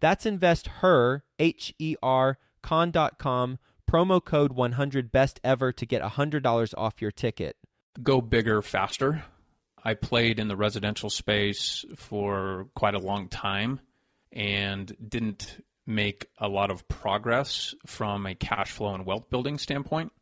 That's investher, H E R, con.com promo code 100 best ever to get $100 off your ticket. Go bigger faster. I played in the residential space for quite a long time and didn't make a lot of progress from a cash flow and wealth building standpoint.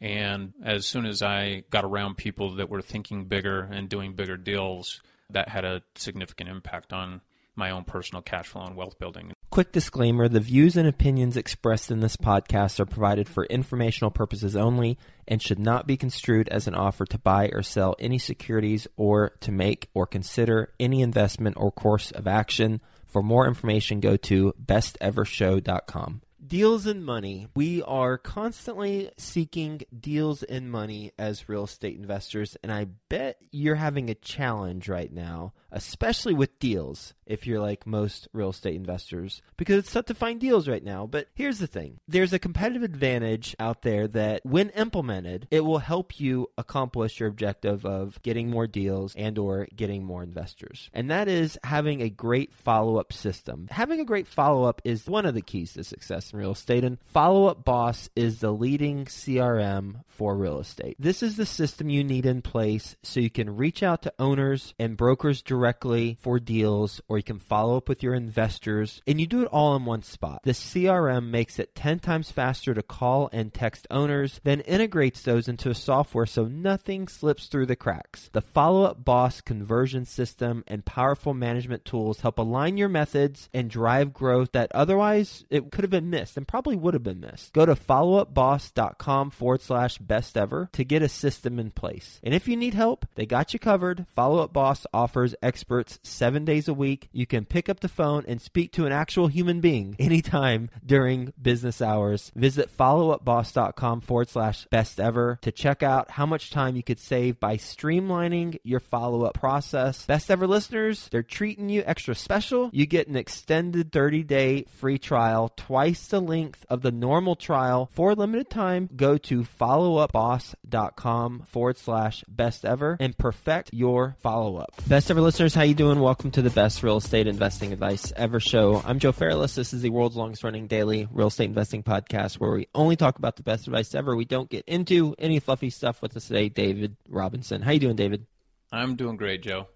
And as soon as I got around people that were thinking bigger and doing bigger deals, that had a significant impact on my own personal cash flow and wealth building. Quick disclaimer the views and opinions expressed in this podcast are provided for informational purposes only and should not be construed as an offer to buy or sell any securities or to make or consider any investment or course of action. For more information, go to bestevershow.com. Deals and money. We are constantly seeking deals and money as real estate investors, and I bet you're having a challenge right now especially with deals if you're like most real estate investors because it's tough to find deals right now. But here's the thing there's a competitive advantage out there that when implemented, it will help you accomplish your objective of getting more deals and or getting more investors. And that is having a great follow-up system. Having a great follow-up is one of the keys to success in real estate and Follow-up Boss is the leading CRM for real estate. This is the system you need in place so you can reach out to owners and brokers directly directly for deals or you can follow up with your investors and you do it all in one spot. The CRM makes it 10 times faster to call and text owners, then integrates those into a software so nothing slips through the cracks. The Follow Up Boss conversion system and powerful management tools help align your methods and drive growth that otherwise it could have been missed and probably would have been missed. Go to followupboss.com forward slash best ever to get a system in place. And if you need help, they got you covered. Follow Up Boss offers experts seven days a week. You can pick up the phone and speak to an actual human being anytime during business hours. Visit followupboss.com forward slash best ever to check out how much time you could save by streamlining your follow up process. Best ever listeners, they're treating you extra special. You get an extended 30 day free trial, twice the length of the normal trial for a limited time. Go to followupboss.com forward slash best ever and perfect your follow up. Best ever listeners, listeners, how you doing? Welcome to the best real estate investing advice ever show. I'm Joe Fairless. This is the world's longest running daily real estate investing podcast where we only talk about the best advice ever. We don't get into any fluffy stuff with us today. David Robinson, how you doing, David? I'm doing great, Joe.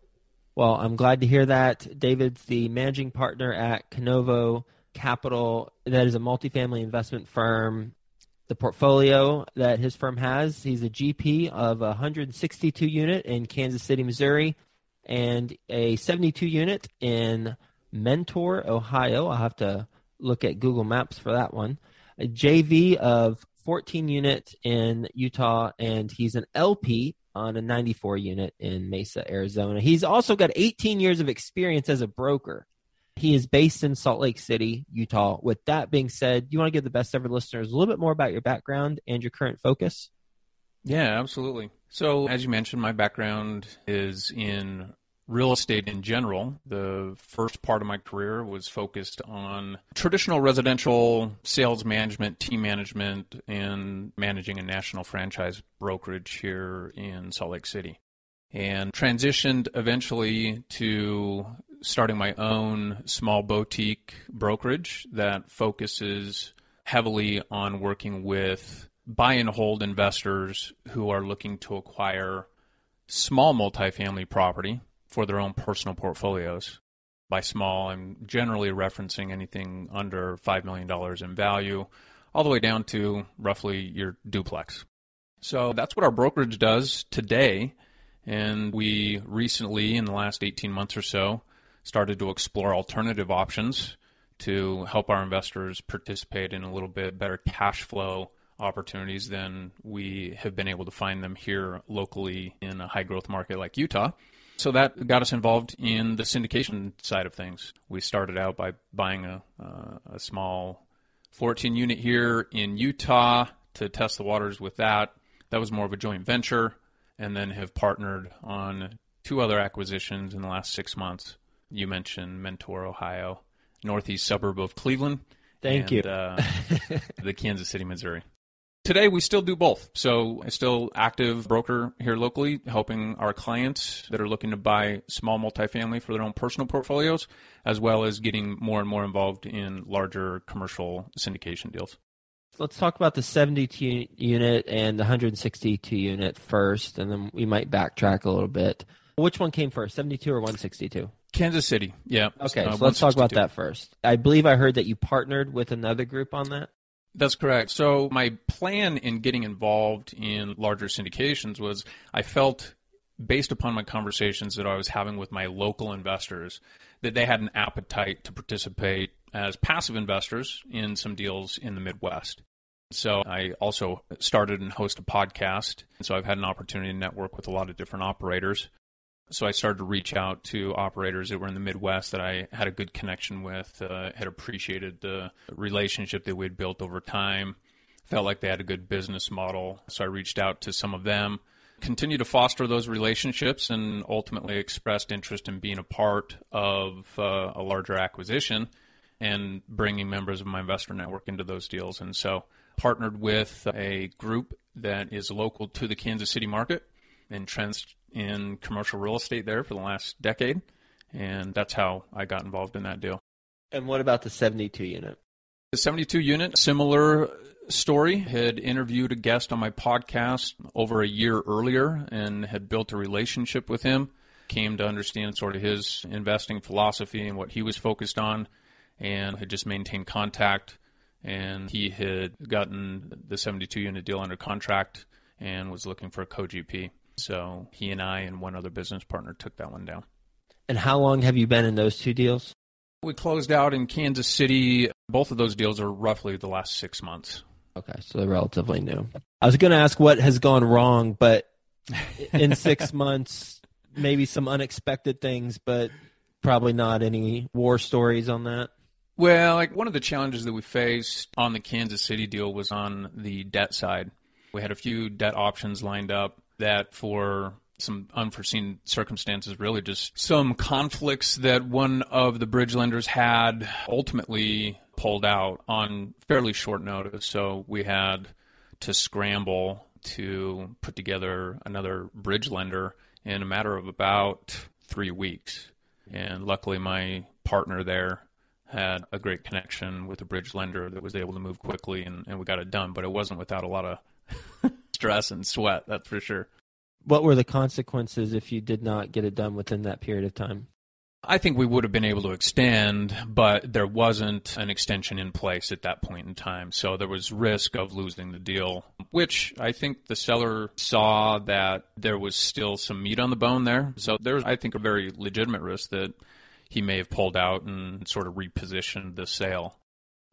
Well, I'm glad to hear that. David's the managing partner at Canovo Capital. That is a multifamily investment firm the portfolio that his firm has. He's a GP of a 162 unit in Kansas City, Missouri and a 72 unit in Mentor, Ohio. I'll have to look at Google Maps for that one. A JV of 14 unit in Utah, and he's an LP on a 94 unit in Mesa, Arizona. He's also got 18 years of experience as a broker. He is based in Salt Lake City, Utah. With that being said, you want to give the best ever listeners a little bit more about your background and your current focus? Yeah, absolutely. So, as you mentioned, my background is in real estate in general. The first part of my career was focused on traditional residential sales management, team management, and managing a national franchise brokerage here in Salt Lake City. And transitioned eventually to starting my own small boutique brokerage that focuses heavily on working with buy and hold investors who are looking to acquire small multifamily property for their own personal portfolios. By small, I'm generally referencing anything under $5 million in value. all the way down to roughly your duplex. So that's what our brokerage does today. And we recently, in the last 18 months or so, started to explore alternative options to help our investors participate in a little bit better cash flow opportunities than we have been able to find them here locally in a high growth market like Utah. So that got us involved in the syndication side of things. We started out by buying a, uh, a small 14 unit here in Utah to test the waters with that. That was more of a joint venture, and then have partnered on two other acquisitions in the last six months. You mentioned Mentor, Ohio, northeast suburb of Cleveland. Thank and, you. uh, the Kansas City, Missouri. Today we still do both. So I'm still active broker here locally, helping our clients that are looking to buy small multifamily for their own personal portfolios, as well as getting more and more involved in larger commercial syndication deals. Let's talk about the 72 unit and the 162 unit first, and then we might backtrack a little bit. Which one came first, 72 or 162? Kansas City, yeah. Okay, Uh, so let's talk about that first. I believe I heard that you partnered with another group on that. That's correct. So my plan in getting involved in larger syndications was I felt based upon my conversations that I was having with my local investors that they had an appetite to participate as passive investors in some deals in the Midwest. So I also started and host a podcast. So I've had an opportunity to network with a lot of different operators. So I started to reach out to operators that were in the Midwest that I had a good connection with, uh, had appreciated the relationship that we had built over time, felt like they had a good business model. So I reached out to some of them, continued to foster those relationships, and ultimately expressed interest in being a part of uh, a larger acquisition and bringing members of my investor network into those deals. And so partnered with a group that is local to the Kansas City market entrenched in commercial real estate there for the last decade. And that's how I got involved in that deal. And what about the 72 unit? The 72 unit, similar story, had interviewed a guest on my podcast over a year earlier and had built a relationship with him. Came to understand sort of his investing philosophy and what he was focused on, and had just maintained contact. And he had gotten the 72 unit deal under contract and was looking for a co GP. So he and I and one other business partner took that one down. And how long have you been in those two deals? We closed out in Kansas City. Both of those deals are roughly the last six months. Okay, so they're relatively new. I was going to ask what has gone wrong, but in six months, maybe some unexpected things, but probably not any war stories on that. Well, like one of the challenges that we faced on the Kansas City deal was on the debt side. We had a few debt options lined up that for some unforeseen circumstances, really just some conflicts that one of the bridge lenders had ultimately pulled out on fairly short notice. So we had to scramble to put together another bridge lender in a matter of about three weeks. And luckily, my partner there had a great connection with a bridge lender that was able to move quickly and, and we got it done. But it wasn't without a lot of stress and sweat, that's for sure. What were the consequences if you did not get it done within that period of time? I think we would have been able to extend, but there wasn't an extension in place at that point in time. So there was risk of losing the deal, which I think the seller saw that there was still some meat on the bone there. So there's, I think, a very legitimate risk that he may have pulled out and sort of repositioned the sale.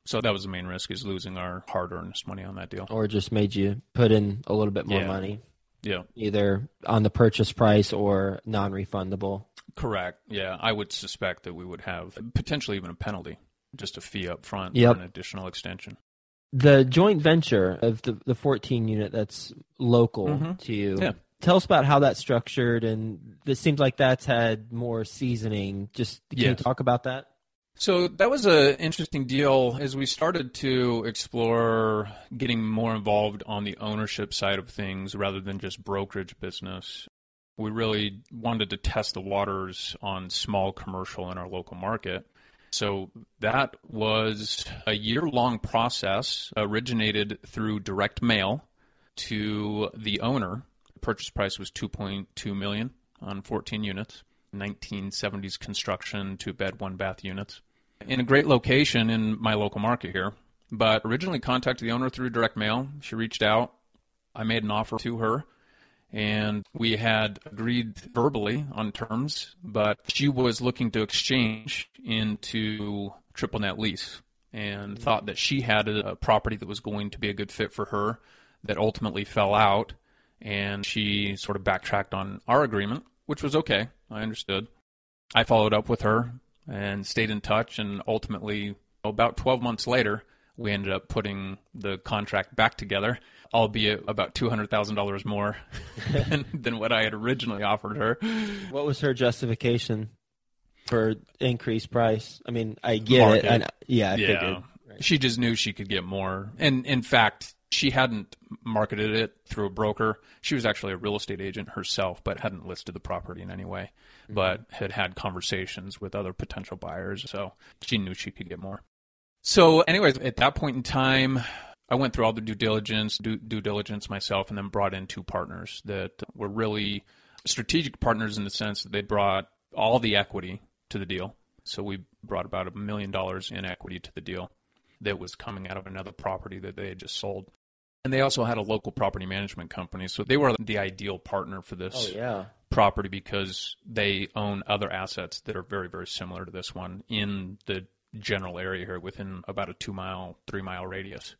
So that was the main risk is losing our hard-earned money on that deal. Or just made you put in a little bit more Yeah. money, Yeah. either on the purchase price or non refundable? Correct. Yeah, I would suspect that we would have potentially even a penalty, just a fee up front Yep. for an additional extension. The joint venture of the, the 14 unit that's local Mhm. to you. Yeah. Tell us about how that's structured, and it seems like that's had more seasoning. Just can you talk about that? So that was an interesting deal as we started to explore getting more involved on the ownership side of things rather than just brokerage business. We really wanted to test the waters on small commercial in our local market. So that was a year long process, originated through direct mail to the owner. The purchase price was 2.2 million on 14 units. 1970s construction, two bed, one bath units. In a great location in my local market here, but originally contacted the owner through direct mail. She reached out. I made an offer to her, and we had agreed verbally on terms, but she was looking to exchange into triple net lease and thought that she had a property that was going to be a good fit for her that ultimately fell out and she sort of backtracked on our agreement, which was okay. I understood. I followed up with her and stayed in touch and ultimately about 12 months later we ended up putting the contract back together, albeit about $200,000 more than, than what I had originally offered her. What was her justification for increased price? I mean, I get Market. it. I, yeah, I yeah. figured. She just knew she could get more. And in fact, she hadn't marketed it through a broker. She was actually a real estate agent herself, but hadn't listed the property in any way, mm-hmm. but had had conversations with other potential buyers. So she knew she could get more. So, anyways, at that point in time, I went through all the due diligence, due, due diligence myself, and then brought in two partners that were really strategic partners in the sense that they brought all the equity to the deal. So we brought about a million dollars in equity to the deal that was coming out of another property that they had just sold. And they also had a local property management company. So they were the ideal partner for this Oh yeah. property because they own other assets that are very, very similar to this one in the general area here within about a two mile, three mile radius.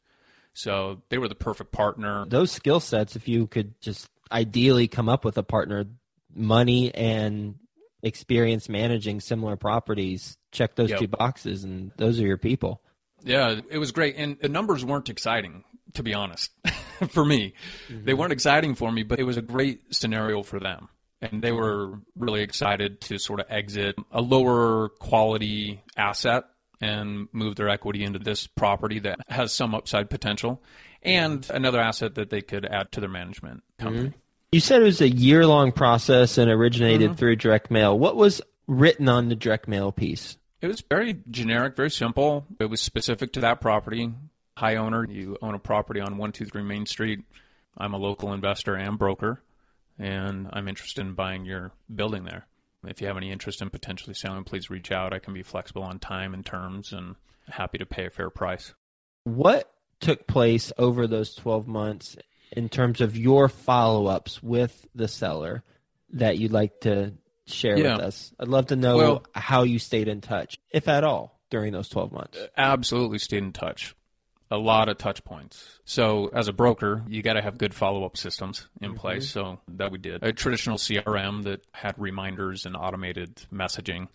So they were the perfect partner. Those skill sets, if you could just ideally come up with a partner, money and experience managing similar properties, check those Yep. two boxes, and those are your people. Yeah, it was great. And the numbers weren't exciting, to be honest, for me. Mm-hmm. They weren't exciting for me, but it was a great scenario for them. And they were really excited to sort of exit a lower quality asset and move their equity into this property that has some upside potential and mm-hmm. another asset that they could add to their management company. Mm-hmm. You said it was a year long process and originated Mm-hmm. through direct mail. What was written on the direct mail piece? It was very generic, very simple. It was specific to that property. Hi, owner. You own a property on 123 Main Street. I'm a local investor and broker, and I'm interested in buying your building there. If you have any interest in potentially selling, please reach out. I can be flexible on time and terms and happy to pay a fair price. What took place over those 12 months in terms of your follow ups with the seller that you'd like to share Yeah. with us? I'd love to know Well- how you stayed in touch, if at all, during those 12 months. Absolutely stayed in touch. A lot of touch points. So, as a broker, you got to have good follow up systems in mm-hmm. place. So, that we did. A traditional CRM that had reminders and automated messaging.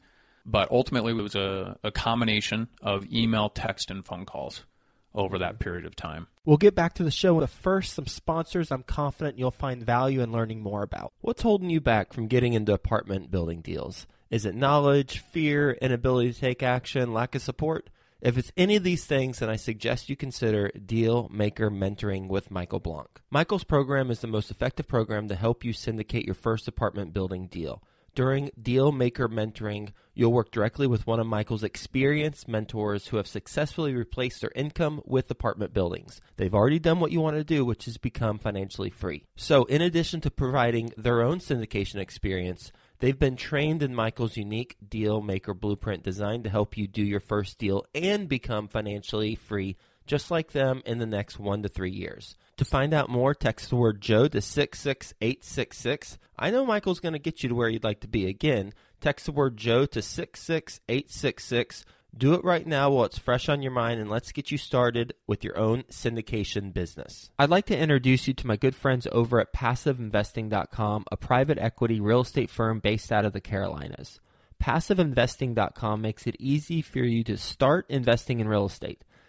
But ultimately, it was a, a combination of email, text, and phone calls over that period of time. We'll get back to the show, but first, some sponsors I'm confident you'll find value in learning more about. What's holding you back from getting into apartment building deals? Is it knowledge, fear, inability to take action, lack of support? If it's any of these things, then I suggest you consider Deal Maker Mentoring with Michael Blank. Michael's program is the most effective program to help you syndicate your first apartment building deal. During Deal Maker Mentoring, you'll work directly with one of Michael's experienced mentors who have successfully replaced their income with apartment buildings. They've already done what you want to do, which is become financially free. So, in addition to providing their own syndication experience, They've been trained in Michael's unique deal maker blueprint designed to help you do your first deal and become financially free just like them in the next one to three years. To find out more, text the word Joe to 66866. I know Michael's going to get you to where you'd like to be. Again, text the word Joe to 66866. Do it right now while it's fresh on your mind, and let's get you started with your own syndication business. I'd like to introduce you to my good friends over at PassiveInvesting.com, a private equity real estate firm based out of the Carolinas. PassiveInvesting.com makes it easy for you to start investing in real estate.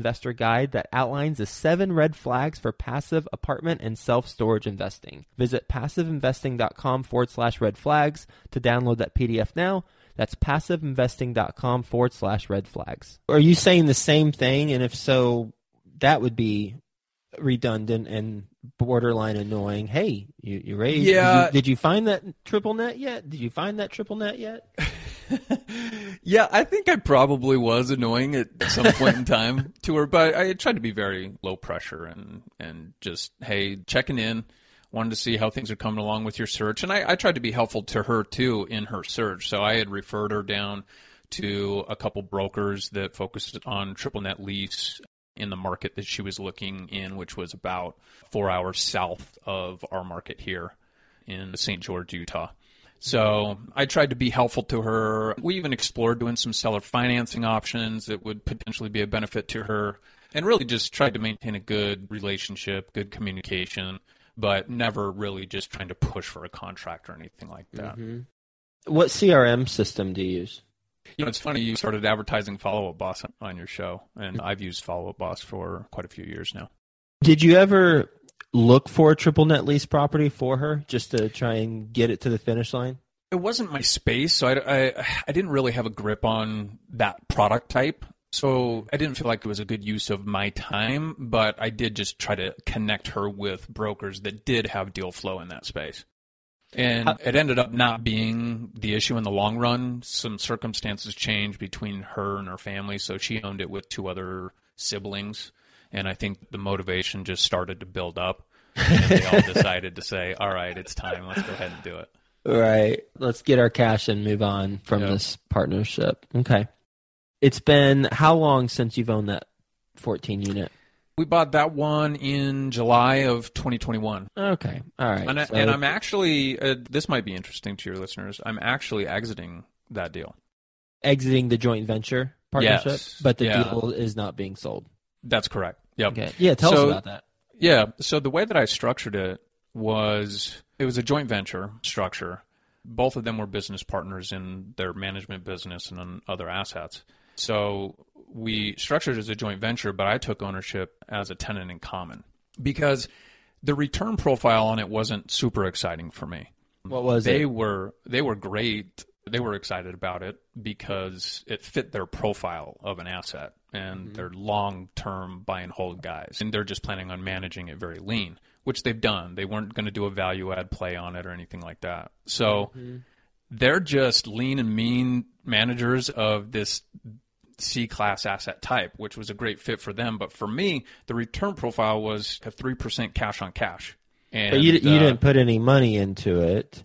investor guide that outlines the seven red flags for passive apartment and self storage investing. Visit passiveinvesting.com forward slash red flags to download that PDF now. That's passiveinvesting.com forward slash red flags. Are you saying the same thing? And if so, that would be redundant and borderline annoying. Hey, you you raised? Yeah. Did you, did you find that triple net yet? Did you find that triple net yet? yeah, I think I probably was annoying at some point in time to her, but I tried to be very low pressure and and just hey, checking in, wanted to see how things are coming along with your search, and I, I tried to be helpful to her too in her search. So I had referred her down to a couple brokers that focused on triple net lease in the market that she was looking in, which was about four hours south of our market here in St. George, Utah. So I tried to be helpful to her. We even explored doing some seller financing options that would potentially be a benefit to her and really just tried to maintain a good relationship, good communication, but never really just trying to push for a contract or anything like that. Mm-hmm. What CRM system do you use? You know, it's funny you started advertising Follow Up Boss on your show, and I've used Follow Up Boss for quite a few years now. Did you ever look for a triple net lease property for her just to try and get it to the finish line? It wasn't my space, so I, I, I didn't really have a grip on that product type. So I didn't feel like it was a good use of my time, but I did just try to connect her with brokers that did have deal flow in that space. And How- it ended up not being the issue in the long run. Some circumstances changed between her and her family, so she owned it with two other siblings. And I think the motivation just started to build up. And they all decided to say, all right, it's time. Let's go ahead and do it. Right. Let's get our cash and move on from Yep. this partnership. Okay. It's been how long since you've owned that 14 unit? We bought that one in July of 2021. Okay. All right. And, I, So- and I'm actually, uh, this might be interesting to your listeners, I'm actually exiting that deal. exiting the joint venture partnership, Yes. but the Yeah. deal is not being sold. That's correct. Yep. Okay. Yeah. Tell So- us about that. Yeah. So the way that I structured it was it was a joint venture structure. Both of them were business partners in their management business and on other assets. So we structured it as a joint venture, but I took ownership as a tenant in common because the return profile on it wasn't super exciting for me. What was they it? were they were great. They were excited about it because it fit their profile of an asset and they're long term buy and hold guys. And they're just planning on managing it very lean, which they've done. They weren't going to do a value add play on it or anything like that. So they're just lean and mean managers of this C class asset type, which was a great fit for them. But for me, the return profile was a three percent cash on cash. And But you, you uh, didn't put any money into it.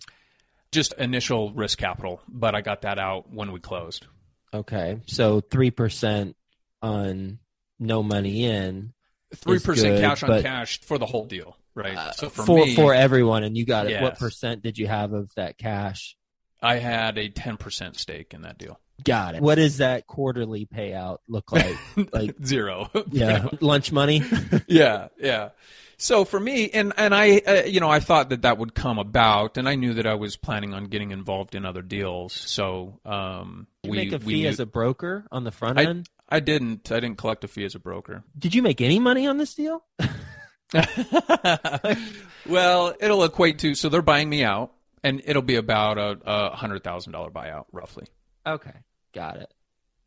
Just initial risk capital, but I got that out when we closed. Okay. So 3% on no money in Three percent good, cash on cash for the whole deal, right? uh, so for, for, me, for everyone. And you got it. What percent did you have of that cash? I had a ten percent stake in that deal. Got it. What does that quarterly payout look like? like, Zero. yeah, lunch money. yeah, yeah. So for me, and and I, uh, you know, I thought that that would come about, and I knew that I was planning on getting involved in other deals. So um, Did you we make a fee knew- as a broker on the front I, end? I didn't. I didn't collect a fee as a broker. Did you make any money on this deal? well, it'll equate to so they're buying me out, and it'll be about a, a hundred thousand dollar buyout, roughly. Okay, got it.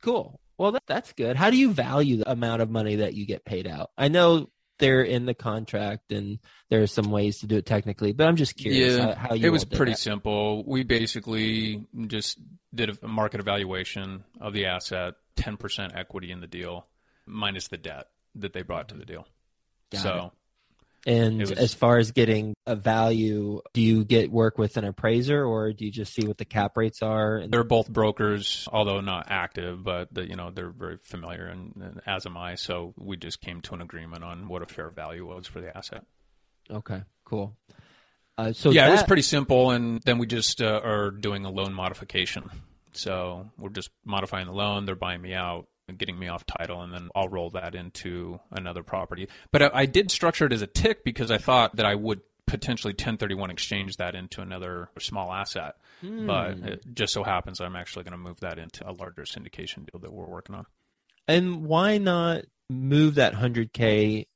Cool. Well, that, that's good. How do you value the amount of money that you get paid out? I know they're in the contract and there are some ways to do it technically, but I'm just curious Yeah, how, how you it was pretty that. simple. We basically just did a market evaluation of the asset, ten percent equity in the deal, minus the debt that they brought to the deal. Got so And was- as far as getting a value, do you get work with an appraiser or do you just see what the cap rates are? They're both brokers, although not active, but the, you know they're very familiar, and, and as am I. So we just came to an agreement on what a fair value was for the asset. okay, cool. Uh, so yeah, it was pretty simple, and then we just uh, are doing a loan modification. So we're just modifying the loan. They're buying me out getting me off title, and then I'll roll that into another property. But I, I did structure it as a TIC because I thought that I would potentially 1031 exchange that into another small asset. But hmm. it just so happens I'm actually going to move that into a larger syndication deal that we're working on. And why not move that 100K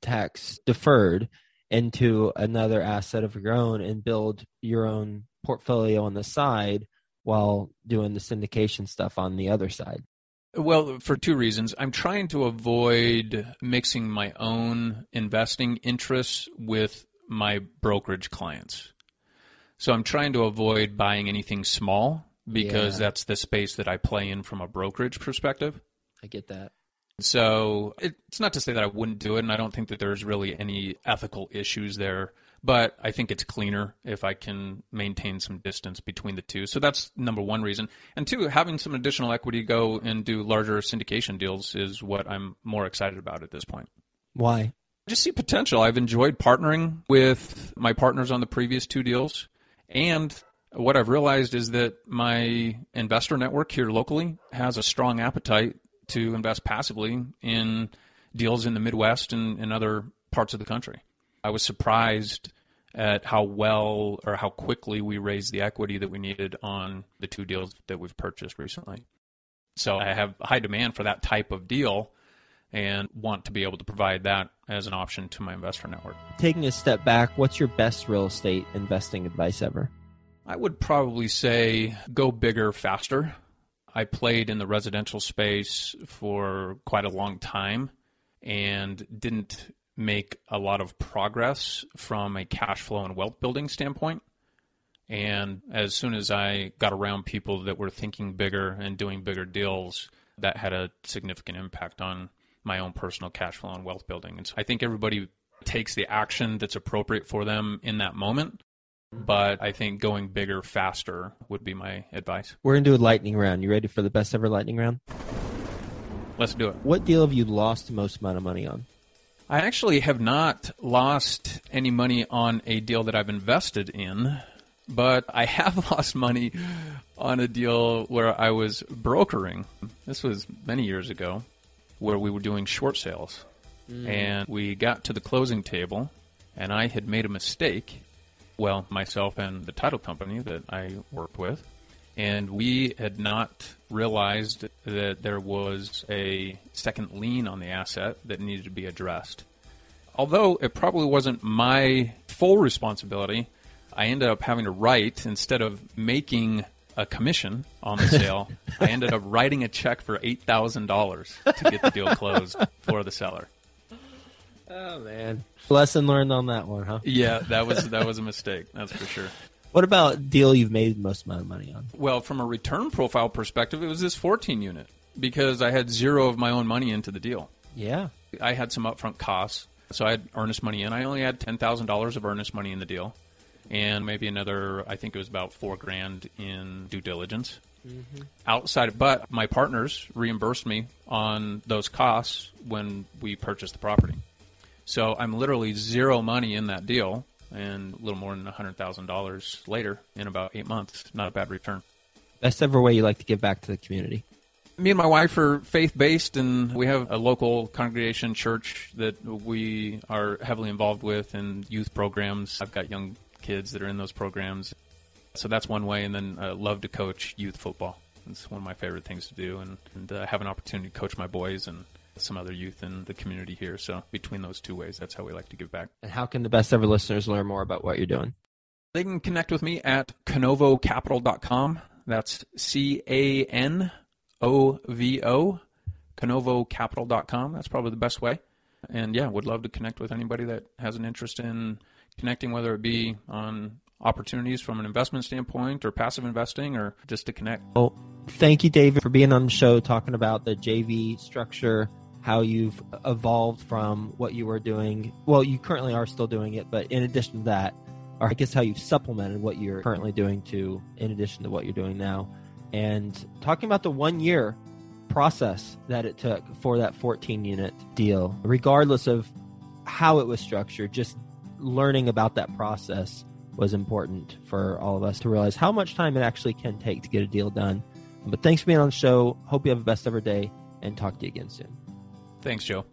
tax deferred into another asset of your own and build your own portfolio on the side while doing the syndication stuff on the other side? Well, for two reasons. I'm trying to avoid mixing my own investing interests with my brokerage clients. So I'm trying to avoid buying anything small because Yeah. that's the space that I play in from a brokerage perspective. I get that. So it's not to say that I wouldn't do it, and I don't think that there's really any ethical issues there. But I think it's cleaner if I can maintain some distance between the two. So that's number one reason. And two, having some additional equity go and do larger syndication deals is what I'm more excited about at this point. Why? I just see potential. I've enjoyed partnering with my partners on the previous two deals. And what I've realized is that my investor network here locally has a strong appetite to invest passively in deals in the Midwest and, and other parts of the country. I was surprised at how well or how quickly we raised the equity that we needed on the two deals that we've purchased recently. So I have high demand for that type of deal and want to be able to provide that as an option to my investor network. Taking a step back, what's your best real estate investing advice ever? I would probably say go bigger faster. I played in the residential space for quite a long time and didn't make a lot of progress from a cash flow and wealth building standpoint. And as soon as I got around people that were thinking bigger and doing bigger deals, that had a significant impact on my own personal cash flow and wealth building. And so I think everybody takes the action that's appropriate for them in that moment. But I think going bigger faster would be my advice. We're going to do a lightning round. You ready for the best ever lightning round? Let's do it. What deal have you lost the most amount of money on? I actually have not lost any money on a deal that I've invested in, but I have lost money on a deal where I was brokering. This was many years ago, where we were doing short sales. Mm. And we got to the closing table, and I had made a mistake. Well, myself and the title company that I worked with. And we had not realized that there was a second lien on the asset that needed to be addressed. Although it probably wasn't my full responsibility, I ended up having to write, instead of making a commission on the sale, I ended up writing a check for $8,000 to get the deal closed for the seller. Oh man, lesson learned on that one, huh? Yeah, that was that was a mistake. That's for sure. What about deal you've made the most amount of money on? Well, from a return profile perspective, it was this 14 unit because I had zero of my own money into the deal. Yeah, I had some upfront costs, so I had earnest money in. I only had ten thousand dollars of earnest money in the deal, and maybe another. I think it was about four grand in due diligence. Mm-hmm. Outside, but my partners reimbursed me on those costs when we purchased the property. So I'm literally zero money in that deal, and a little more than hundred thousand dollars later in about eight months. Not a bad return. best ever way you like to give back to the community. me and my wife are faith based, and we have a local congregation church that we are heavily involved with in youth programs. I've got young kids that are in those programs, so that's one way. And then I love to coach youth football. It's one of my favorite things to do, and, and uh, have an opportunity to coach my boys and some other youth in the community here. So between those two ways, that's how we like to give back. And how can the best ever listeners learn more about what you're doing? They can connect with me at canovocapital.com. That's C A N O V O, canovocapital.com. That's probably the best way. And yeah, would love to connect with anybody that has an interest in connecting, whether it be on opportunities from an investment standpoint or passive investing or just to connect. Well, thank you, David, for being on the show talking about the JV structure, how you've evolved from what you were doing. Well, you currently are still doing it, but in addition to that, or I guess how you've supplemented what you're currently doing to, in addition to what you're doing now, and talking about the one year process that it took for that 14 unit deal, regardless of how it was structured, just learning about that process was important for all of us to realize how much time it actually can take to get a deal done. But thanks for being on the show. Hope you have a best ever day and talk to you again soon. Thanks, Joe.